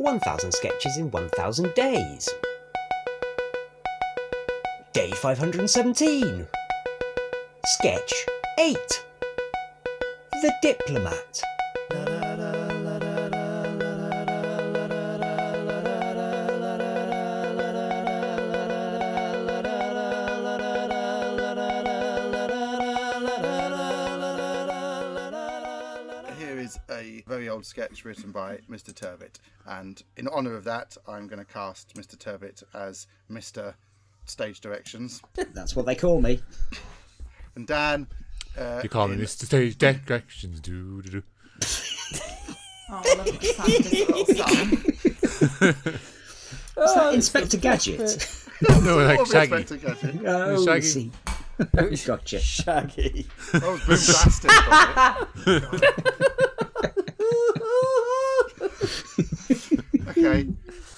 1000 sketches in 1000 days. Day 517. Sketch 8. The Diplomat. Old sketch written by Mr. Turbot, and in honour of that, I'm going to cast Mr. Turbot as Mr. Stage Directions, That's what they call me. and Dan. Uh, You call me Mr. Stage Directions. Do, do, do. Oh, I love Santa's little. Is that Inspector Gadget? No, like Oh, Shaggy. Inspector Gadget. oh, Shaggy. see. gotcha. Shaggy. That was bombastic. wasn't okay.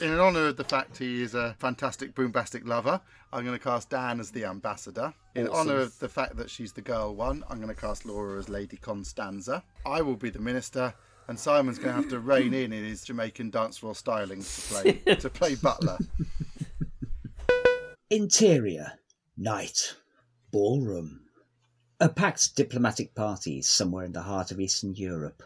In honour of the fact he is a fantastic boombastic lover, I'm going to cast Dan as the ambassador. In honour of the fact that she's the girl one, I'm going to cast Laura as Lady Constanza. I will be the minister, and Simon's going to have to rein in in his Jamaican dance floor styling to play to play butler. Interior. Night. Ballroom. A packed diplomatic party somewhere in the heart of Eastern Europe.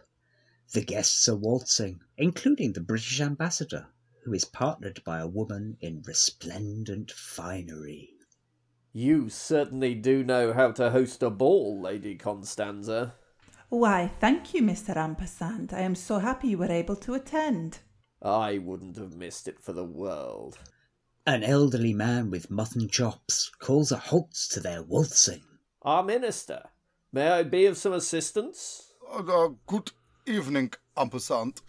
The guests are waltzing, including the British ambassador, who is partnered by a woman in resplendent finery. You certainly do know how to host a ball, Lady Constanza. Why, thank you, Mr. Ampersand. I am so happy you were able to attend. I wouldn't have missed it for the world. An elderly man with mutton chops calls a halt to their waltzing. Our minister. May I be of some assistance? Uh, good evening, Ampersand.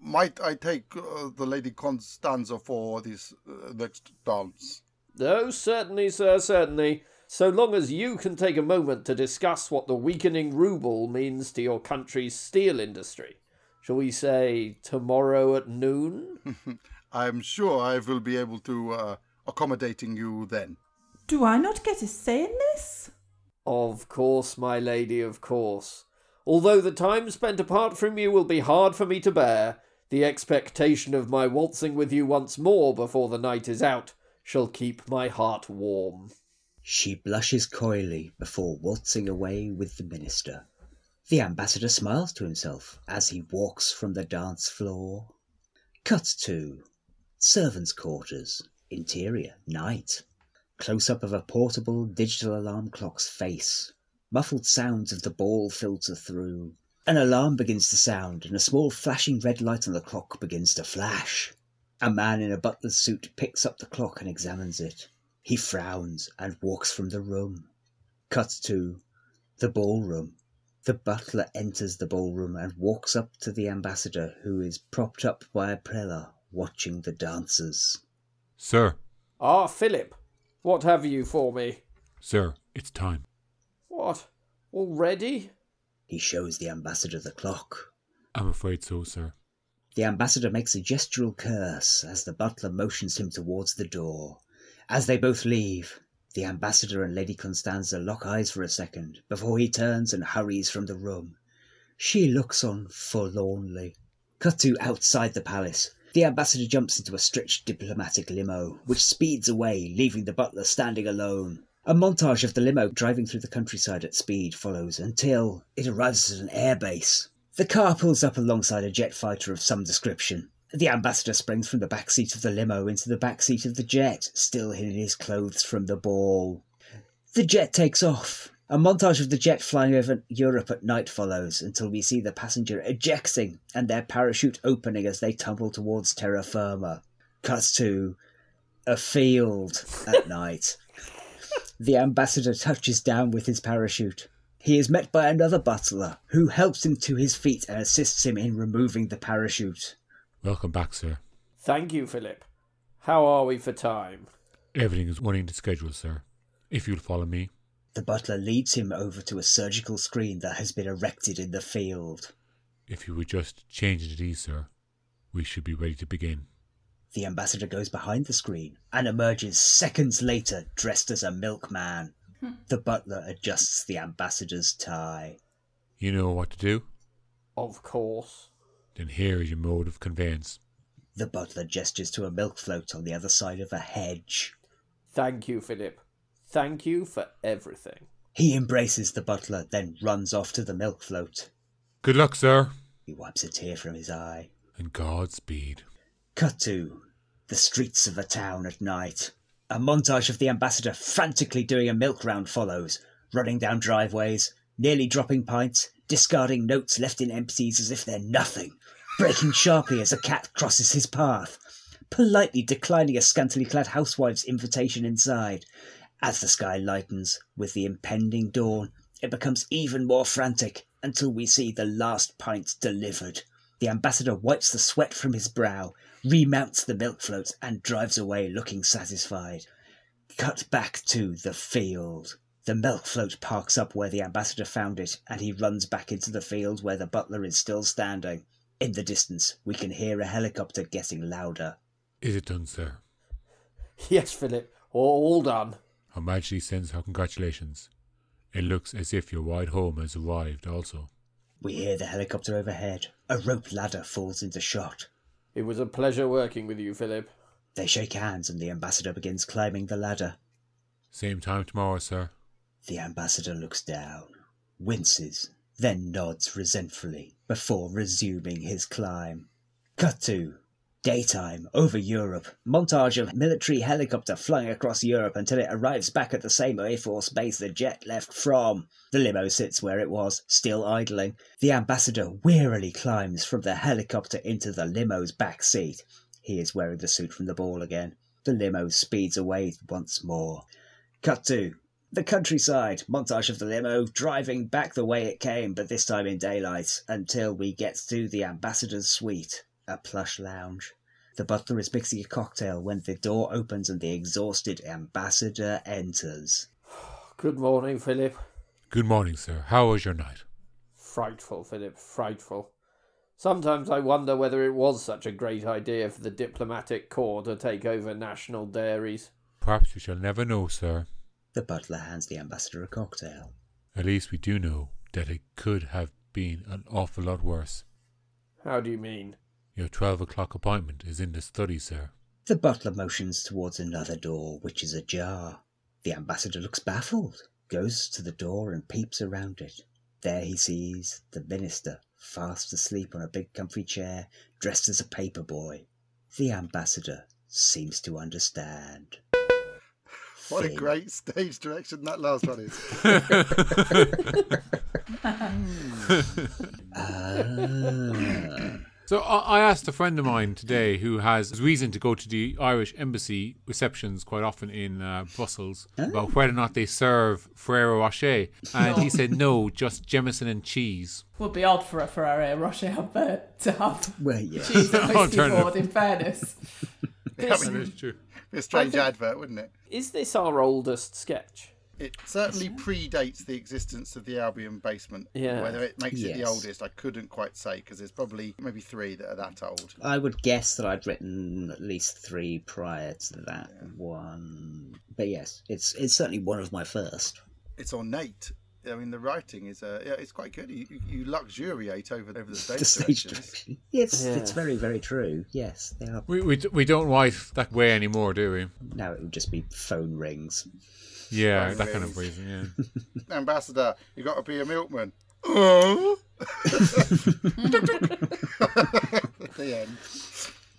Might I take uh, the Lady Constanza for this uh, next dance? Oh, certainly, sir, certainly. So long as you can take a moment to discuss what the weakening ruble means to your country's steel industry. Shall we say tomorrow at noon? I'm sure I will be able to uh, accommodating you then. Do I not get a say in this? Of course, my lady, of course. Although the time spent apart from you will be hard for me to bear, the expectation of my waltzing with you once more before the night is out shall keep my heart warm. She blushes coyly before waltzing away with the minister. The ambassador smiles to himself as he walks from the dance floor. Cut to servants' quarters, interior, night. Close up of a portable digital alarm clock's face. Muffled sounds of the ball filter through. An alarm begins to sound, and a small flashing red light on the clock begins to flash. A man in a butler's suit picks up the clock and examines it. He frowns and walks from the room. Cut to the ballroom. The butler enters the ballroom and walks up to the ambassador, who is propped up by a pillar, watching the dancers. Sir, Ah, Philip, what have you for me? sir, it's time. What? Already? He shows the ambassador the clock. I'm afraid so, sir. The ambassador makes a gestural curse as the butler motions him towards the door. As they both leave, the ambassador and Lady Constanza lock eyes for a second before he turns and hurries from the room. She looks on forlornly. Cut to outside the palace. The ambassador jumps into a stretched diplomatic limo, which speeds away, leaving the butler standing alone. A montage of the limo driving through the countryside at speed follows until it arrives at an airbase. The car pulls up alongside a jet fighter of some description. The ambassador springs from the back seat of the limo into the back seat of the jet, still in his clothes from the ball. The jet takes off. A montage of the jet flying over Europe at night follows until we see the passenger ejecting and their parachute opening as they tumble towards terra firma. Cuts to a field at night. The ambassador touches down with his parachute. He is met by another butler, who helps him to his feet and assists him in removing the parachute. Welcome back, sir. Thank you, Philip. How are we for time? Everything is running to schedule, sir. If you'll follow me. The butler leads him over to a surgical screen that has been erected in the field. If you would just change into these, sir, we should be ready to begin. The ambassador goes behind the screen and emerges seconds later dressed as a milkman. Hmm. The butler adjusts the ambassador's tie. You know what to do? Of course. Then here is your mode of conveyance. The butler gestures to a milk float on the other side of a hedge. Thank you, Philip. Thank you for everything. He embraces the butler, then runs off to the milk float. Good luck, sir, He wipes a tear from his eye. and Godspeed. Cut to the streets of a town at night. A montage of the ambassador frantically doing a milk round follows, running down driveways, nearly dropping pints, discarding notes left in empties as if they're nothing, breaking sharply as a cat crosses his path, politely declining a scantily clad housewife's invitation inside. As the sky lightens with the impending dawn, it becomes even more frantic until we see the last pint delivered. The ambassador wipes the sweat from his brow, remounts the milk float, and drives away looking satisfied. Cut back to the field. The milk float parks up where the ambassador found it, and he runs back into the field where the butler is still standing. In the distance, we can hear a helicopter getting louder. Is it done, sir? Yes, Philip. All done. Her Majesty sends her congratulations. It looks as if your ride home has arrived also. We hear the helicopter overhead. A rope ladder falls into shot. It was a pleasure working with you, Philip. They shake hands, and the ambassador begins climbing the ladder. Same time tomorrow, sir. The ambassador looks down, winces, then nods resentfully before resuming his climb. Cut to daytime over Europe. Montage of military helicopter flying across Europe until it arrives back at the same Air Force base the jet left from. The limo sits where it was, still idling. The ambassador wearily climbs from the helicopter into the limo's back seat. He is wearing the suit from the ball again. The limo speeds away once more. Cut to the countryside, montage of the limo driving back the way it came, but this time in daylight, until we get to the ambassador's suite, a plush lounge. The butler is mixing a cocktail when the door opens and the exhausted ambassador enters. Good morning, Philip. Good morning, sir. How was your night? Frightful, Philip, frightful. Sometimes I wonder whether it was such a great idea for the diplomatic corps to take over national dairies. Perhaps we shall never know, sir. The butler hands the ambassador a cocktail. At least we do know that it could have been an awful lot worse. How do you mean? Your twelve o'clock appointment is in the study, sir. The butler motions towards another door, which is ajar. The ambassador looks baffled, goes to the door and peeps around it. There he sees the minister, fast asleep on a big comfy chair, dressed as a paper boy. The ambassador seems to understand. What a great stage direction that last one is. Ah. So I I asked a friend of mine today who has reason to go to the Irish embassy receptions quite often in uh, Brussels about whether or not they serve Ferrero Rocher, and he said no, just Jameson and cheese. Would be odd for a Ferrero Rocher uh, to have well, yeah. cheese and board, in fairness. That That would is true. be a strange think- advert, wouldn't it? Is this our oldest sketch? It certainly predates the existence of the Albion basement. Yeah. Whether it makes it the Yes. oldest, I couldn't quite say because there's probably maybe three that are that old. I would guess that I'd written at least three prior to that one. But yes, it's it's certainly one of my first. It's ornate. I mean, the writing is uh, yeah, it's quite good. You, you- you luxuriate over over the stage The stage directions. direction. Yes, Yeah. it's very, very true. Yes, they are. We, we, d- we don't write that way anymore, do we? Now it would just be phone rings. Yeah, Fine that kind of reason, yeah. Ambassador, you got to be a milkman. Oh. the end.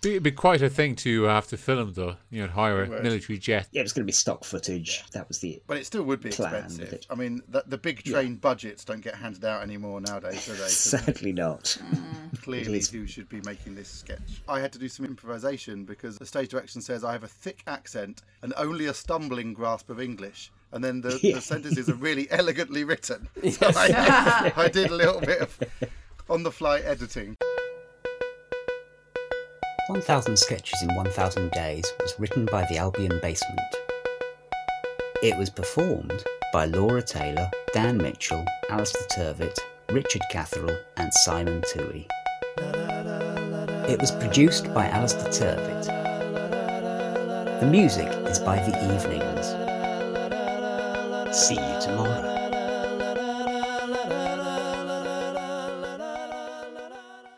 Be, it'd be quite a thing to uh, have to film, though. You know, hire a would. military jet. Yeah, it was going to be stock footage. That was the. But it still would be Plan expensive. it. I mean, the, the big train budgets don't get handed out anymore nowadays, do they? 'Cause Sadly not. clearly, is. who should be making this sketch? I had to do some improvisation because the stage direction says I have a thick accent and only a stumbling grasp of English. And then the, Yeah. the sentences are really elegantly written. So I, I did a little bit of on the fly editing. 1000 Sketches in 1000 Days was written by the Albion Basement. It was performed by Laura Taylor, Dan Mitchell, Alistair Turvitt, Richard Catherall, and Simon Toohey. It was produced by Alistair Turvitt. The music is by The Evenings. See you tomorrow.